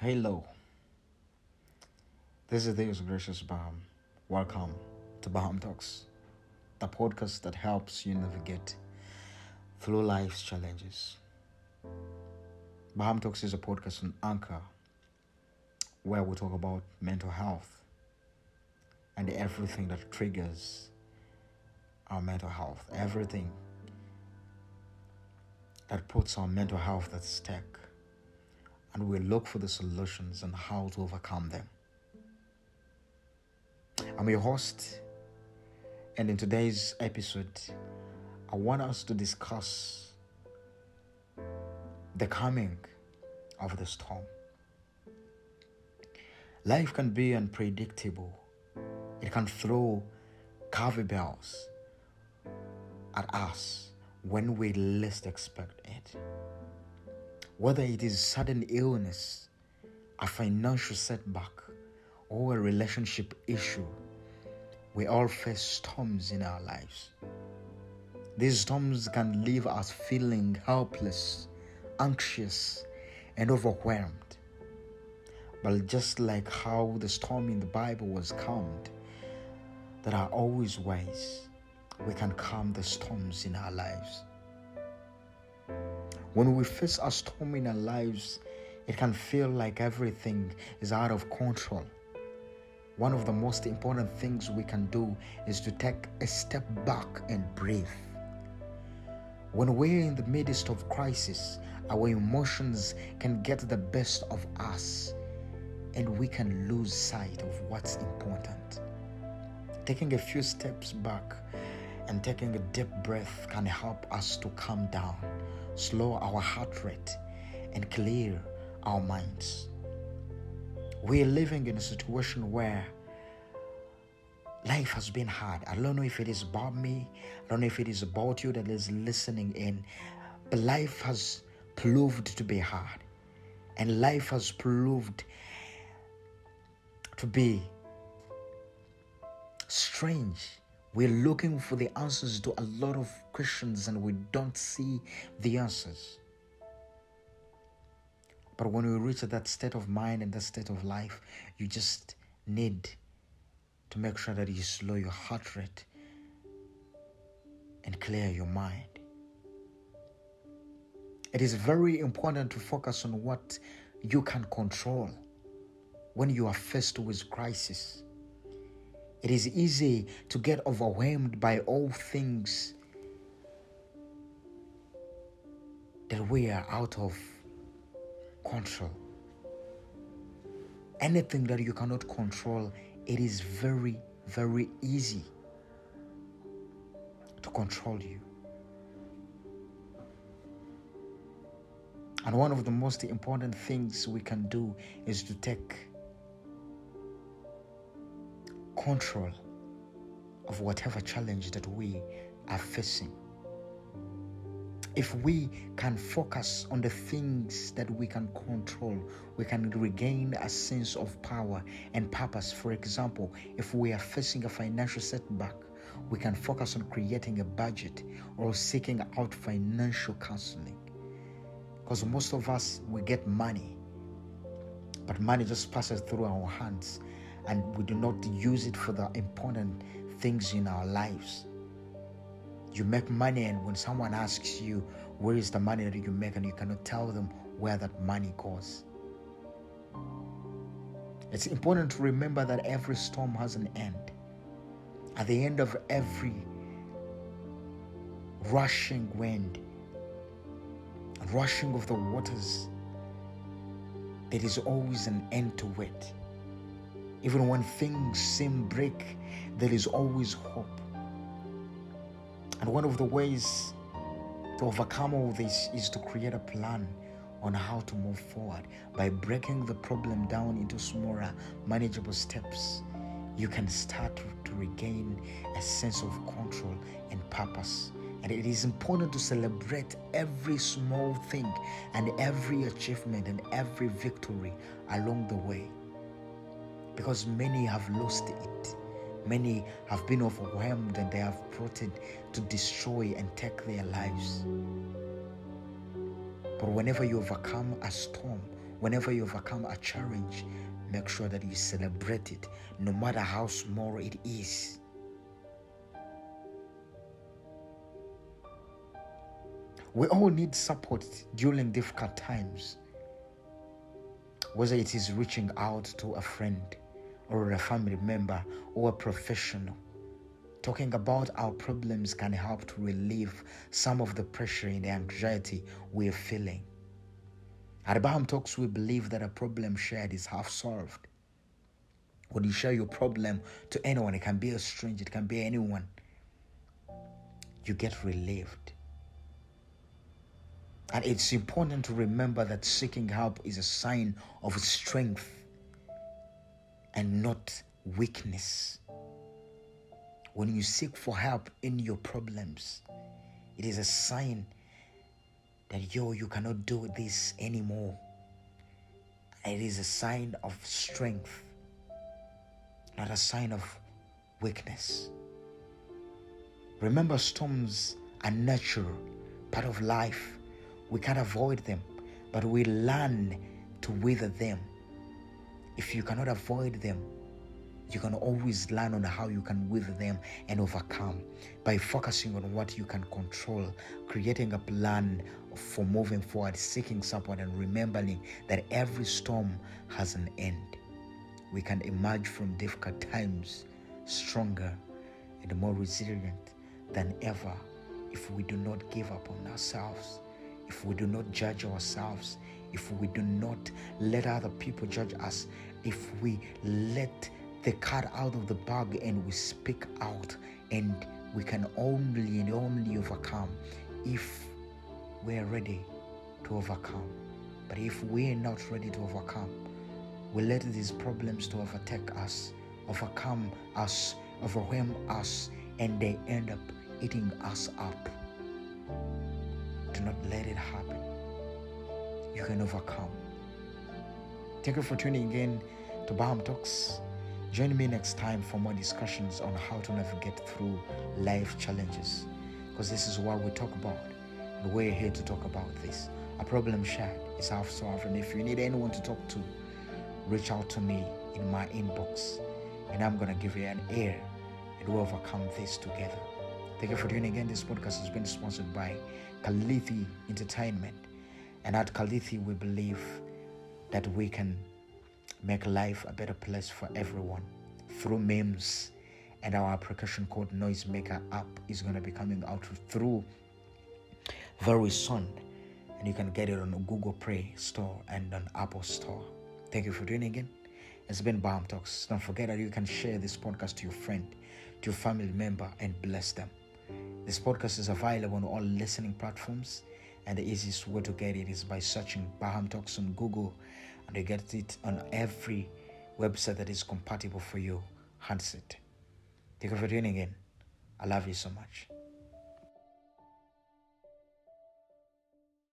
Hello. This is Deus Gracious Baham. Welcome to Baham Talks, the podcast that helps you navigate through life's challenges. Baham Talks is a podcast on Anchor where we talk about mental health and everything that triggers our mental health, everything that puts our mental health at stake and we look for the solutions and how to overcome them. I'm your host, and in today's episode, I want us to discuss the coming of the storm. Life can be unpredictable, it can throw curveballs at us when we least expect it. Whether it is sudden illness, a financial setback, or a relationship issue, we all face storms in our lives. These storms can leave us feeling helpless, anxious, and overwhelmed. But just like how the storm in the Bible was calmed, there are always ways we can calm the storms in our lives. When we face a storm in our lives, it can feel like everything is out of control. One of the most important things we can do is to take a step back and breathe. When we're in the midst of crisis, our emotions can get the best of us and we can lose sight of what's important. Taking a few steps back and taking a deep breath can help us to calm down slow our heart rate, and clear our minds. We are living in a situation where life has been hard. I don't know if it is about me, I don't know if it is about you that is listening in, but life has proved to be hard, and life has proved to be strange we're looking for the answers to a lot of questions and we don't see the answers. But when we reach that state of mind and that state of life, you just need to make sure that you slow your heart rate and clear your mind. It is very important to focus on what you can control when you are faced with crisis. It is easy to get overwhelmed by all things that we are out of control. Anything that you cannot control, it is very, very easy to control you. And one of the most important things we can do is to take control of whatever challenge that we are facing. If we can focus on the things that we can control, we can regain a sense of power and purpose. For example, if we are facing a financial setback, we can focus on creating a budget or seeking out financial counseling. Because most of us, we get money, but money just passes through our hands and we do not use it for the important things in our lives. You make money, and when someone asks you, Where is the money that you make, and you cannot tell them where that money goes. It's important to remember that every storm has an end. At the end of every rushing wind, rushing of the waters, there is always an end to it. Even when things seem bleak, there is always hope. And one of the ways to overcome all this is to create a plan on how to move forward by breaking the problem down into smaller, manageable steps. You can start to, regain a sense of control and purpose. And it is important to celebrate every small thing and every achievement and every victory along the way because many have lost it. Many have been overwhelmed and they have it to destroy and take their lives. But whenever you overcome a storm, Whenever you overcome a challenge, make sure that you celebrate it, no matter how small it is. We all need support during difficult times, whether it is reaching out to a friend or a family member or a professional. Talking about our problems can help to relieve some of the pressure and the anxiety we are feeling. At Baham Talks, we believe that a problem shared is half solved. When you share your problem to anyone, it can be a stranger, it can be anyone, you get relieved. And it's important to remember that seeking help is a sign of strength and not weakness. When you seek for help in your problems, it is a sign that yo, you cannot do this anymore. It is a sign of strength, not a sign of weakness. Remember, storms are natural, part of life. We can't avoid them, but we learn to weather them. If you cannot avoid them, you can always learn on how you can weather them and overcome by focusing on what you can control, creating a plan for moving forward, seeking support, and remembering that every storm has an end. We can emerge from difficult times stronger and more resilient than ever if we do not give up on ourselves, if we do not judge ourselves, if we do not let other people judge us, if we let the cat out of the bag and we speak out and we can only and only overcome if we're ready to overcome. But if we're not ready to overcome we let these problems to overtake us overcome us overwhelm us and they end up eating us up. Do not let it happen you can overcome thank you for tuning in to Baham Talks Join me next time for more discussions on how to navigate through life challenges because this is what we talk about. And we're here to talk about this. A problem shared is half solved. And if you need anyone to talk to, reach out to me in my inbox and I'm going to give you an ear and we'll overcome this together. Thank you for tuning in. This podcast has been sponsored by Kalithi Entertainment. And at Kalithi, we believe that we can make life a better place for everyone. Through memes and our application called noisemaker app is going to be coming out through very soon. And you can get it on google play store and on apple store. Thank you for tuning in. It's been Baham Talks. Don't forget that you can share this podcast to your friend, to your family member, and bless them. This podcast is available on all listening platforms, and the easiest way to get it is by searching Baham Talks on Google and you get it on every website that is compatible for your handset. Thank you for tuning in. I love you so much.